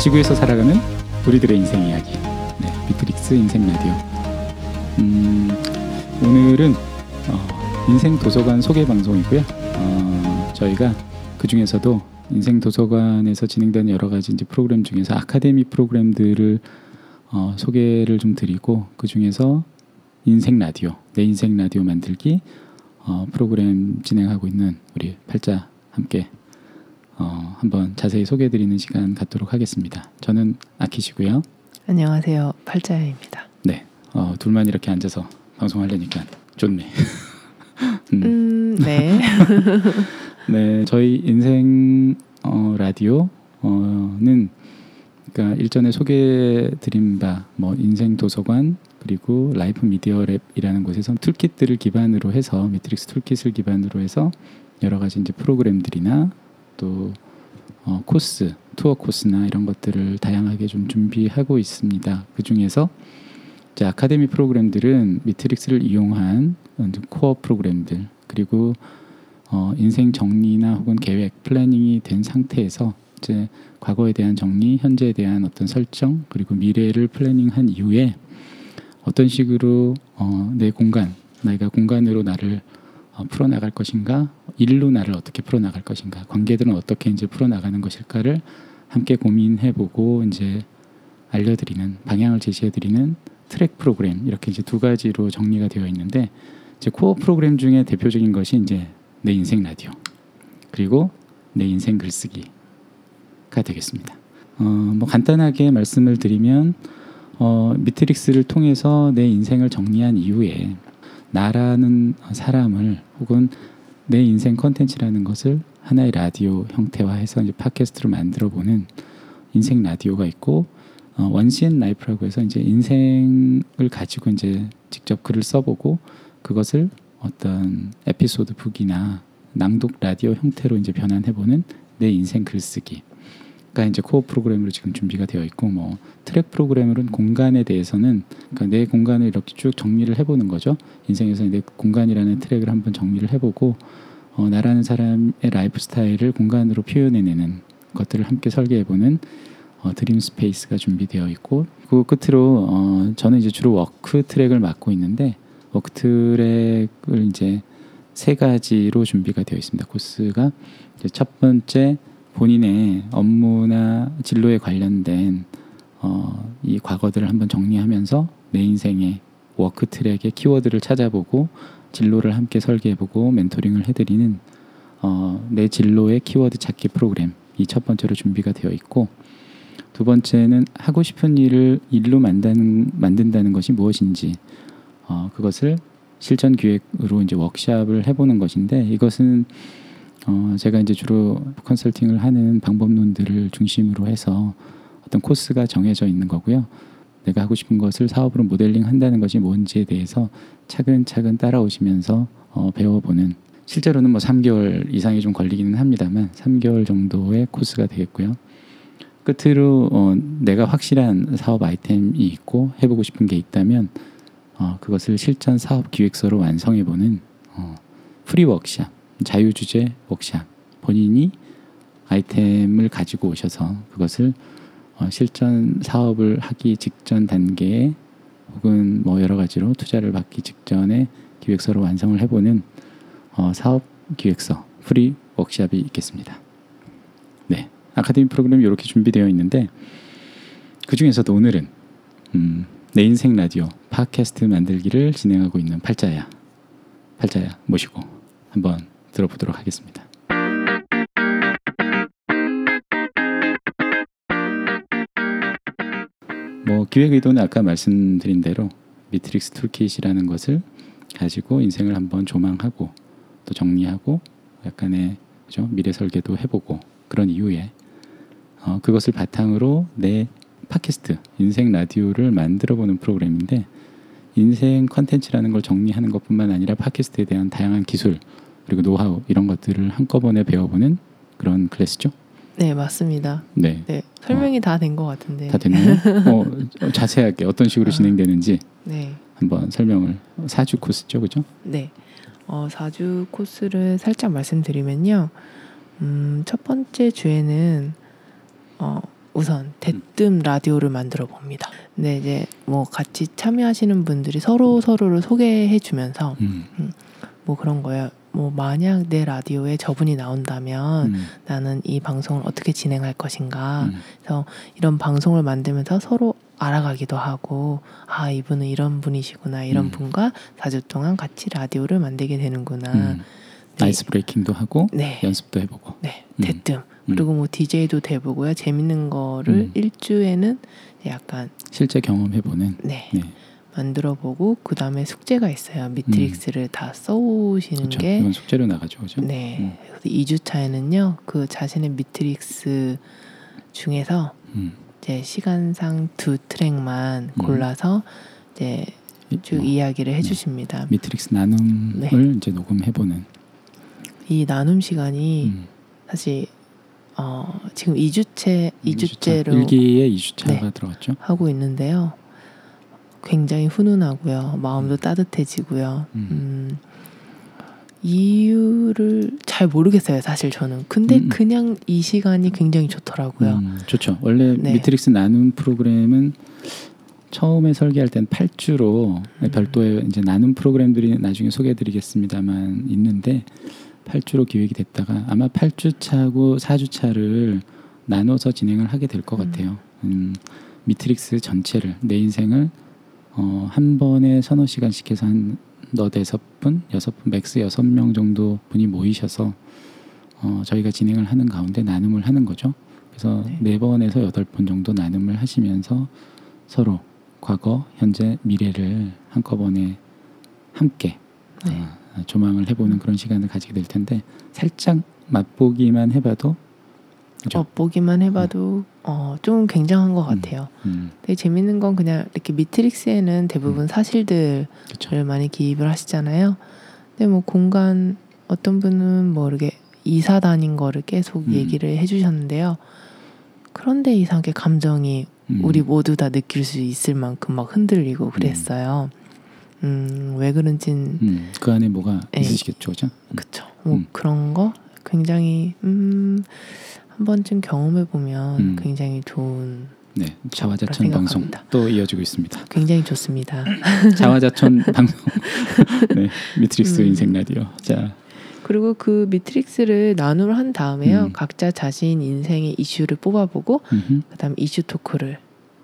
지구에서 살아가는 우리들의 인생 이야기. 네, 미트릭스 인생 라디오. 음, 오늘은 어, 인생 도서관 소개 방송이고요. 어, 저희가 그 중에서도 인생 도서관에서 진행되는 여러 가지 이제 프로그램 중에서 아카데미 프로그램들을 어, 소개를 좀 드리고 그 중에서 인생 라디오, 내 인생 라디오 만들기 어, 프로그램 진행하고 있는 우리 팔자 함께 어, 한번 자세히 소개해드리는 시간 갖도록 하겠습니다. 저는 아키시고요. 안녕하세요. 팔자입니다. 네, 어, 둘만 이렇게 앉아서 방송하려니까 좋네. 음, 음 네. 네, 저희 인생 어, 라디오는 그러니까 일전에 소개드린 바 뭐 인생 도서관 그리고 라이프 미디어 랩이라는 곳에서 toolkit들을 기반으로 해서 미트릭스 toolkit을 기반으로 해서 여러 가지 이제 프로그램들이나 또 어, 코스, 투어 코스나 이런 것들을 다양하게 좀 준비하고 있습니다. 그 중에서 이제 아카데미 프로그램들은 미트릭스를 이용한 코어 프로그램들 그리고 어, 인생 정리나 혹은 계획, planning이 된 상태에서 이제 과거에 대한 정리, 현재에 대한 어떤 설정 그리고 미래를 planning한 이후에 어떤 식으로 어, 내 공간, 내가 공간으로 나를 어, 풀어나갈 것인가, 일로 나를 어떻게 풀어나갈 것인가, 관계들은 어떻게 이제 풀어나가는 것일까를 함께 고민해보고 이제 알려드리는 방향을 제시해드리는 트랙 프로그램 이렇게 이제 두 가지로 정리가 되어 있는데 이제 코어 프로그램 중에 대표적인 것이 이제 내 인생 라디오 그리고 내 인생 글쓰기가 되겠습니다. 어, 뭐 간단하게 말씀을 드리면 어, 미트릭스를 통해서 내 인생을 정리한 이후에 나라는 사람을 혹은 내 인생 컨텐츠라는 것을 하나의 라디오 형태화해서 이제 팟캐스트로 만들어 보는 인생 라디오가 있고 어, Once in a Life라고 해서 이제 인생을 가지고 이제 직접 글을 써보고 그것을 어떤 에피소드 북이나 낭독 라디오 형태로 이제 변환해보는 내 인생 글쓰기. 가 이제 코어 프로그램으로 지금 준비가 되어 있고 뭐 트랙 프로그램으로는 공간에 대해서는 그러니까 내 공간을 이렇게 쭉 정리를 해보는 거죠. 인생에서 내 공간이라는 트랙을 한번 정리를 해보고 어, 나라는 사람의 라이프 스타일을 공간으로 표현해내는 것들을 함께 설계해보는 어, 드림 스페이스가 준비되어 있고 그 끝으로 어, 저는 이제 주로 work 트랙을 맡고 있는데 work 트랙을 이제 세 가지로 준비가 되어 있습니다. 코스가 첫 번째 본인의 업무나 진로에 관련된 어, 이 과거들을 한번 정리하면서 내 인생의 work 트랙의 키워드를 찾아보고 진로를 함께 설계해보고 멘토링을 해드리는 어, 내 진로의 키워드 찾기 프로그램. 이 첫 번째로 준비가 되어 있고 두 번째는 하고 싶은 일을 일로 만드는, 만든다는 것이 무엇인지 어, 그것을 실전 기획으로 이제 워크샵을 해보는 것인데 이것은 어, 제가 이제 주로 컨설팅을 하는 방법론들을 중심으로 해서 어떤 코스가 정해져 있는 거고요. 내가 하고 싶은 것을 사업으로 모델링 한다는 것이 뭔지에 대해서 차근차근 따라오시면서 어, 배워보는 실제로는 뭐 3개월 이상이 좀 걸리기는 합니다만 3개월 정도의 코스가 되겠고요. 끝으로 어, 내가 확실한 사업 아이템이 있고 해보고 싶은 게 있다면 어, 그것을 실전 사업 기획서로 완성해보는 어, free 워크샵 자유주제 워크샵 본인이 아이템을 가지고 오셔서 그것을 어, 실전 사업을 하기 직전 단계에 혹은 뭐 여러 가지로 투자를 받기 직전에 기획서를 완성을 해보는 어, 사업 기획서 free 워크샵이 있겠습니다. 네, 아카데미 프로그램이 이렇게 준비되어 있는데 그 중에서도 오늘은 음, 내 인생 라디오 팟캐스트 만들기를 진행하고 있는 팔자야. 팔자야 모시고 한번 들어보도록 하겠습니다. 뭐 기획 의도는 아까 말씀드린 대로 미트릭스 toolkit이라는 것을 가지고 인생을 한번 조망하고 또 정리하고 약간의 그죠? 미래 설계도 해보고 그런 이후에 어, 그것을 바탕으로 내 팟캐스트 인생 라디오를 만들어보는 프로그램인데 인생 컨텐츠라는 걸 정리하는 것뿐만 아니라 팟캐스트에 대한 다양한 기술 그리고 노하우 이런 것들을 한꺼번에 배워보는 그런 클래스죠. 네 맞습니다. 네, 네 설명이 어, 다된 것 같은데. 다 됐나요? 어, 자세하게 어떤 식으로 아, 진행되는지 네. 한번 설명을 사주 코스죠, 그죠? 네, 어, 사주 코스를 살짝 말씀드리면요. 음, 첫 번째 주에는 어, 우선 대뜸 라디오를 만들어 봅니다. 근데 이제 뭐 같이 참여하시는 분들이 서로 서로를 소개해 주면서 음. 음, 뭐 그런 거예요. 뭐 만약 내 라디오에 저분이 나온다면 음. 나는 이 방송을 어떻게 진행할 것인가. 음. 그래서 이런 방송을 만들면서 서로 알아가기도 하고 아 이분은 이런 분이시구나 이런 음. 분과 4주 동안 같이 라디오를 만들게 되는구나. 네. ice breaking도 하고 네. 연습도 해보고. 네, 음. 대뜸. 음. 그리고 뭐 DJ도 돼보고요. 재밌는 거를 음. 일주에는 약간 실제 경험해보는. 네. 네. 만들어 보고 그 다음에 숙제가 있어요. 미트릭스를 음. 다 써오시는 그쵸. 게 이건 숙제로 나가죠, 그죠? 네. 음. 2주 차에는요, 그 자신의 미트릭스 중에서 음. 이제 시간상 두 트랙만 음. 골라서 이제 쭉 뭐, 이야기를 네. 해주십니다. 미트릭스 나눔을 네. 이제 녹음해보는 이 나눔 시간이 음. 사실 어, 지금 2주째 2주째로 일기에 2주차가 네, 들어갔죠. 하고 있는데요. 굉장히 훈훈하고요. 마음도 음. 따뜻해지고요. 음. 음, 이유를 잘 모르겠어요, 사실 저는. 근데 음. 그냥 이 시간이 굉장히 좋더라고요. 음, 좋죠. 원래 네. 미트릭스 나눔 프로그램은 처음에 설계할 땐 8주로 음. 별도의 이제 나눔 프로그램들이 나중에 소개해 드리겠습니다만 있는데 8주로 기획이 됐다가 아마 8주 차하고 4주 차를 나눠서 진행을 하게 될 것 같아요. 음, 미트릭스 전체를 내 인생을 어, 한 번에 서너 시간씩 해서 한 너댓섯 분, 여섯 분, max 여섯 명 정도 분이 모이셔서 어, 저희가 진행을 하는 가운데 나눔을 하는 거죠. 그래서 네, 네 번에서 여덟 번 정도 나눔을 하시면서 서로 과거, 현재, 미래를 한꺼번에 함께 네. 어, 조망을 해보는 그런 시간을 가지게 될 텐데 살짝 맛보기만 해봐도 그죠? 어, 보기만 해봐도 음. 어, 좀 굉장한 것 음. 같아요. 음. 되게 재밌는 건 그냥 이렇게 미트릭스에는 대부분 음. 사실들을 그쵸. 많이 기입을 하시잖아요. 근데 뭐 공간 어떤 분은 뭐 이렇게 이사 다닌 거를 계속 음. 얘기를 해주셨는데요. 그런데 이상하게 감정이 음. 우리 모두 다 느낄 수 있을 만큼 막 흔들리고 그랬어요. 음, 왜 그런진 음, 그 안에 뭐가 에, 예. 있으시겠죠, 그죠? 그쵸. 뭐 그런 거 굉장히 음. 한 번쯤 경험해 보면 음. 굉장히 좋은 네, 자화자찬 방송 또 이어지고 있습니다. 굉장히 좋습니다. 자화자찬 방송 네, 미트릭스 음. 인생 라디오. 자. 그리고 그 미트릭스를 나눔을 한 다음에요. 음. 각자 자신 인생의 이슈를 뽑아보고 음흠. 그다음 이슈 토크를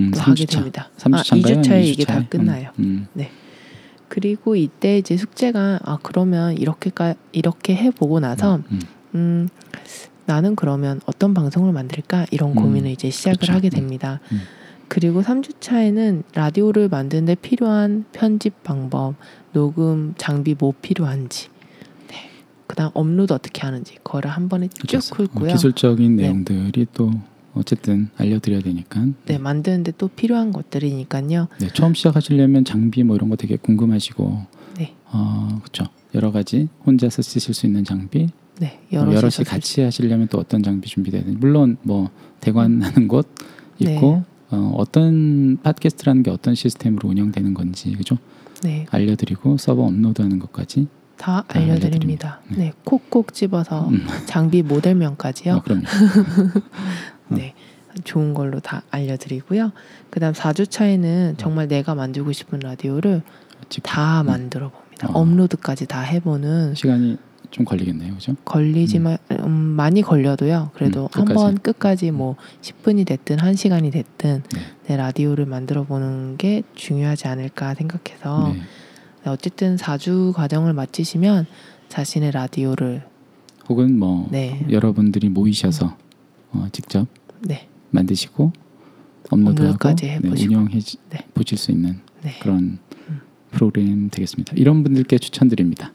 음, 또 하게 됩니다. 3주차인가요? 아, 2주차에 이게 다 끝나요. 음, 음. 네. 그리고 이때 이제 숙제가 아 그러면 이렇게 까 이렇게 해 보고 나서 음, 음 나는 그러면 어떤 방송을 만들까 이런 음. 고민을 이제 시작을 그렇죠. 하게 음. 됩니다. 음. 그리고 3주 차에는 라디오를 만드는데 필요한 편집 방법, 녹음 장비 뭐 필요한지, 네. 그다음 업로드 어떻게 하는지 그거를 한 번에 쭉 그렇죠. 훑고요. 어, 기술적인 네. 내용들이 또 어쨌든 알려드려야 되니까. 네, 네, 만드는데 또 필요한 것들이니까요. 네, 처음 시작하시려면 장비 뭐 이런 거 되게 궁금하시고, 네, 어, 그렇죠. 여러 가지 혼자서 쓰실 수 있는 장비, 네, 여럿이, 여럿이 같이 하시려면 또 어떤 장비 준비돼야 되는지 물론 뭐 대관하는 곳 있고 네. 어, 어떤 팟캐스트라는 게 어떤 시스템으로 운영되는 건지 그죠? 네. 알려드리고 서버 업로드하는 것까지 다, 다 알려드립니다. 네. 네. 콕콕 집어서 음. 장비 모델명까지요. 어, 그럼요. 네. 좋은 걸로 다 알려드리고요. 그다음 4주 차에는 정말 내가 만들고 싶은 라디오를 다 음. 만들어 봅니다. 어. 업로드까지 다 해보는 시간이 좀 걸리겠네요, 그죠? 걸리지만 음. 음, 많이 걸려도요. 그래도 음, 한번 끝까지 뭐 10분이 됐든 1시간이 됐든 네. 내 라디오를 만들어 보는 게 중요하지 않을까 생각해서 네. 네 어쨌든 4주 과정을 마치시면 자신의 라디오를 혹은 뭐 네. 여러분들이 모이셔서 어, 직접 네. 만드시고 업로드하고 네, 운영해 네. 보실 수 있는 그런 음. 프로그램 되겠습니다. 이런 분들께 추천드립니다.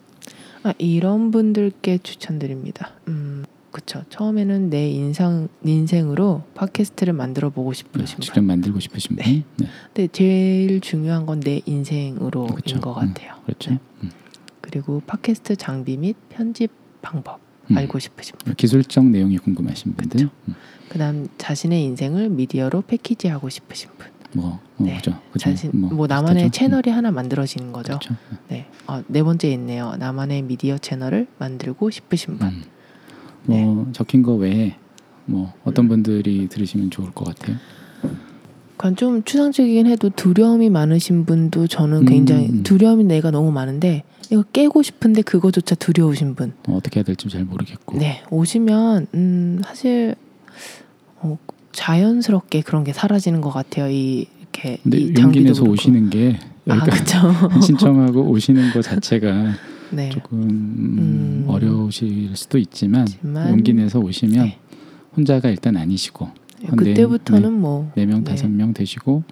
아, 이런 분들께 추천드립니다. 음, 그쵸. 처음에는 내 인상 인생으로 팟캐스트를 만들어 보고 싶으신 네, 직접 만들고 싶으신 분. 네. 네. 근데 제일 중요한 건 내 인생으로인 그쵸. 것 음, 같아요. 음, 그렇죠. 네. 음. 그리고 팟캐스트 장비 및 편집 방법 음. 알고 싶으신 분. 기술적 내용이 궁금하신 분들. 음. 그다음 자신의 인생을 미디어로 패키지하고 싶으신 분. 뭐, 뭐 네. 그죠. 자신 뭐, 뭐 나만의 비슷하죠? 채널이 음. 하나 만들어지는 거죠. 그렇죠. 네. 어, 네 번째 있네요. 나만의 미디어 채널을 만들고 싶으신 분. 음. 뭐 네. 적힌 거 외에 뭐 어떤 분들이 들으시면 좋을 것 같아요? 그러니까 좀 추상적이긴 해도 두려움이 많으신 분도 저는 굉장히 음. 두려움이 내가 너무 많은데 이거 깨고 싶은데 그거조차 두려우신 분 어, 떻게 해야 될지 잘 모르겠고 네 오시면 음 사실 어, 자연스럽게 그런 게 사라지는 것 같아요 이 이렇게 이 용기 내서 오시는 게 아, 그렇죠. 신청하고 오시는 것 자체가 네. 조금 음, 어려우실 수도 있지만, 있지만, 용기 내서 오시면 네. 혼자가 일단 아니시고 네, 그때부터는 네, 뭐 네명 네. 다섯 명 되시고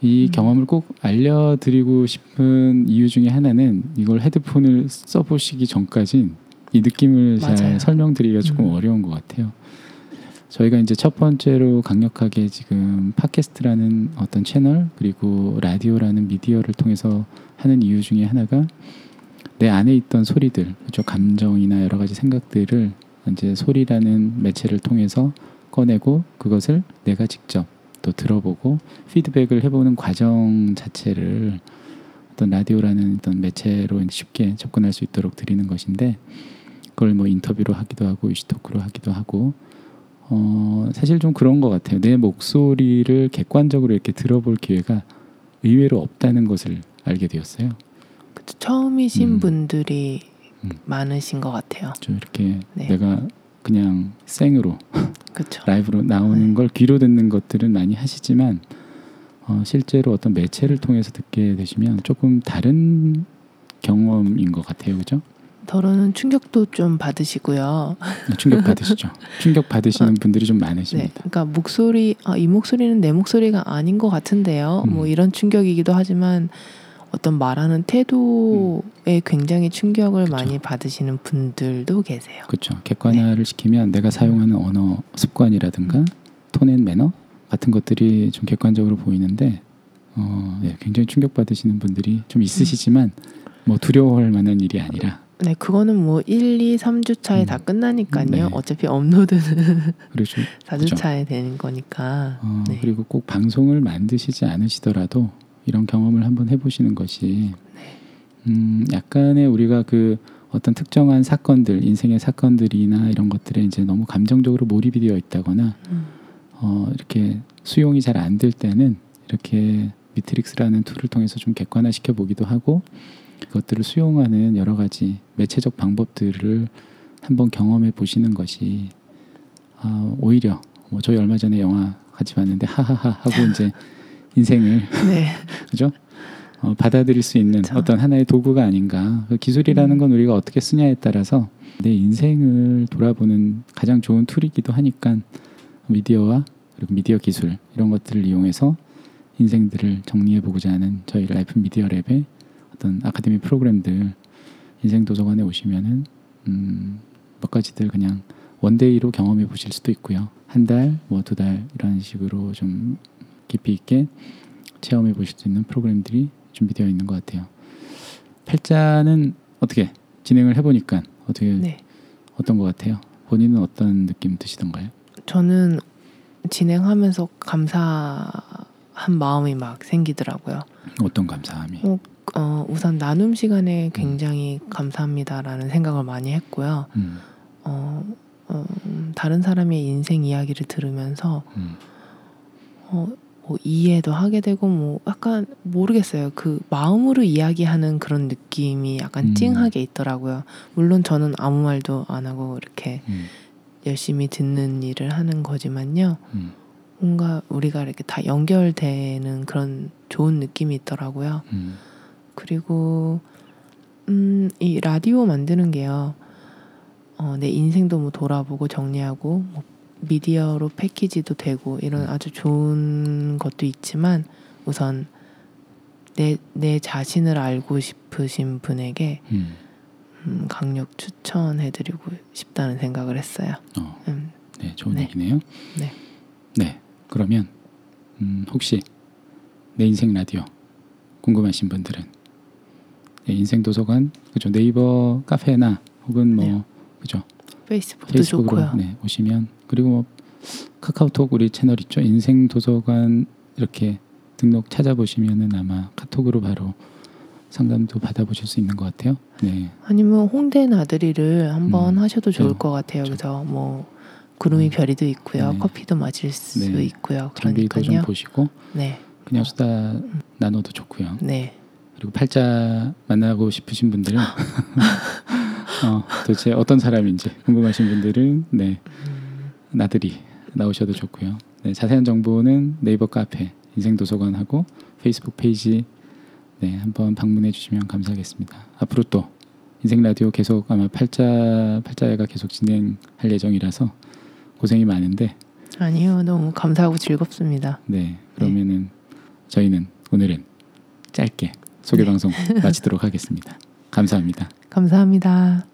이 음. 경험을 꼭 알려드리고 싶은 이유 중에 하나는 이걸 헤드폰을 써보시기 전까진 이 느낌을 맞아요. 잘 설명드리기가 조금 음. 어려운 것 같아요. 저희가 이제 첫 번째로 강력하게 지금 팟캐스트라는 어떤 채널 그리고 라디오라는 미디어를 통해서 하는 이유 중에 하나가 내 안에 있던 소리들, 그렇죠? 감정이나 여러 가지 생각들을 이제 소리라는 매체를 통해서 꺼내고 그것을 내가 직접 또 들어보고 피드백을 해보는 과정 자체를 어떤 라디오라는 어떤 매체로 쉽게 접근할 수 있도록 드리는 것인데 그걸 뭐 인터뷰로 하기도 하고 이시토크로 하기도 하고 어 사실 좀 그런 것 같아요. 내 목소리를 객관적으로 이렇게 들어볼 기회가 의외로 없다는 것을 알게 되었어요. 처음이신 음. 분들이 음. 많으신 것 같아요. 좀 이렇게 네. 내가 그냥 생으로 라이브로 나오는 네. 걸 귀로 듣는 것들은 많이 하시지만 어, 실제로 어떤 매체를 통해서 듣게 되시면 조금 다른 경험인 것 같아요, 그죠? 더러는 충격도 좀 받으시고요. 네, 충격 받으시죠. 충격 받으시는 어, 분들이 좀 많으십니다. 네, 그러니까 목소리, 아, 이 목소리는 내 목소리가 아닌 것 같은데요. 음. 뭐 이런 충격이기도 하지만 어떤 말하는 태도에 음. 굉장히 충격을 그쵸. 많이 받으시는 분들도 계세요. 그렇죠. 객관화를 네. 시키면 내가 사용하는 언어 습관이라든가 음. 톤앤 매너 같은 것들이 좀 객관적으로 보이는데 어, 네, 굉장히 충격 받으시는 분들이 좀 있으시지만 음. 뭐 두려워할 만한 일이 아니라 네, 그거는 뭐 1, 2, 3주 차에 음. 다 끝나니까요. 네. 어차피 업로드는 그렇죠. 4주 차에 되는 거니까. 어, 네. 그리고 꼭 방송을 만드시지 않으시더라도 이런 경험을 한번 해보시는 것이 음, 약간의 우리가 그 어떤 특정한 사건들, 인생의 사건들이나 이런 것들에 이제 너무 감정적으로 몰입이 되어 있다거나 음. 어, 이렇게 수용이 잘 안 될 때는 이렇게 미트릭스라는 tool을 통해서 좀 객관화시켜 보기도 하고 그것들을 수용하는 여러 가지 매체적 방법들을 한번 경험해 보시는 것이 어, 오히려 뭐 저희 얼마 전에 영화 같이 봤는데 하하하 하고 이제 인생을 네. 그죠? 어, 받아들일 수 있는 그렇죠. 어떤 하나의 도구가 아닌가. 그 기술이라는 음. 건 우리가 어떻게 쓰냐에 따라서 내 인생을 돌아보는 가장 좋은 tool이기도 하니까 미디어와 그리고 미디어 기술 이런 것들을 이용해서 인생들을 정리해 보고자 하는 저희 라이프 미디어 랩의 어떤 아카데미 프로그램들 인생 도서관에 오시면은 음, 몇 가지들 그냥 one day로 경험해 보실 수도 있고요. 한 달, 뭐 두 달 이런 식으로 좀 깊이 있게 체험해 보실 수 있는 프로그램들이 준비되어 있는 것 같아요. 팔자는 어떻게 진행을 해보니까 어떻게 네. 어떤 것 같아요? 본인은 어떤 느낌 드시던가요? 저는 진행하면서 감사한 마음이 막 생기더라고요. 어떤 감사함이? 어, 어, 우선 나눔 시간에 굉장히 음. 감사합니다라는 생각을 많이 했고요. 음. 어, 어, 다른 사람의 인생 이야기를 들으면서 음. 어, 뭐 이해도 하게 되고 뭐 약간 모르겠어요. 그 마음으로 이야기하는 그런 느낌이 약간 음. 찡하게 있더라고요. 물론 저는 아무 말도 안 하고 이렇게 음. 열심히 듣는 일을 하는 거지만요. 음. 뭔가 우리가 이렇게 다 연결되는 그런 좋은 느낌이 있더라고요. 음. 그리고 음, 이 라디오 만드는 게요. 어, 내 인생도 뭐 돌아보고 정리하고 뭐 미디어로 패키지도 되고 이런 음. 아주 좋은 것도 있지만 우선 내, 내 자신을 알고 싶으신 분에게 음. 음, 강력 추천해드리고 싶다는 생각을 했어요. 어. 음. 네, 좋은 네. 얘기네요. 네. 네, 그러면 음, 혹시 내 인생 라디오 궁금하신 분들은 네, 인생 도서관 그죠 네이버 카페나 혹은 뭐 네. 그죠 페이스북도 페이스북으로 좋고요. 네, 오시면 그리고 뭐 카카오톡 우리 채널 있죠. 인생 도서관 이렇게 등록 찾아보시면은 아마 카톡으로 바로 상담도 받아보실 수 있는 것 같아요. 네. 아니면 홍대 나들이를 한번 음, 하셔도 좋을 저, 것 같아요. 저. 그래서 뭐 구름이 별이도 있고요. 네. 커피도 마실 수 네. 있고요. 장비도 좀 보시고 네. 그냥 수다 나눠도 좋고요. 네. 그리고 팔자 만나고 싶으신 분들은 어, 도대체 어떤 사람인지 궁금하신 분들은 네 나들이 나오셔도 좋고요. 네, 자세한 정보는 네이버 카페 인생 도서관하고 페이스북 페이지 네 한번 방문해 주시면 감사하겠습니다. 앞으로 또 인생 라디오 계속 아마 팔자 팔자회가 계속 진행할 예정이라서 고생이 많은데 아니요 너무 감사하고 즐겁습니다. 네 그러면은 네. 저희는 오늘은 짧게 소개 네. 방송 마치도록 하겠습니다. 감사합니다. 감사합니다.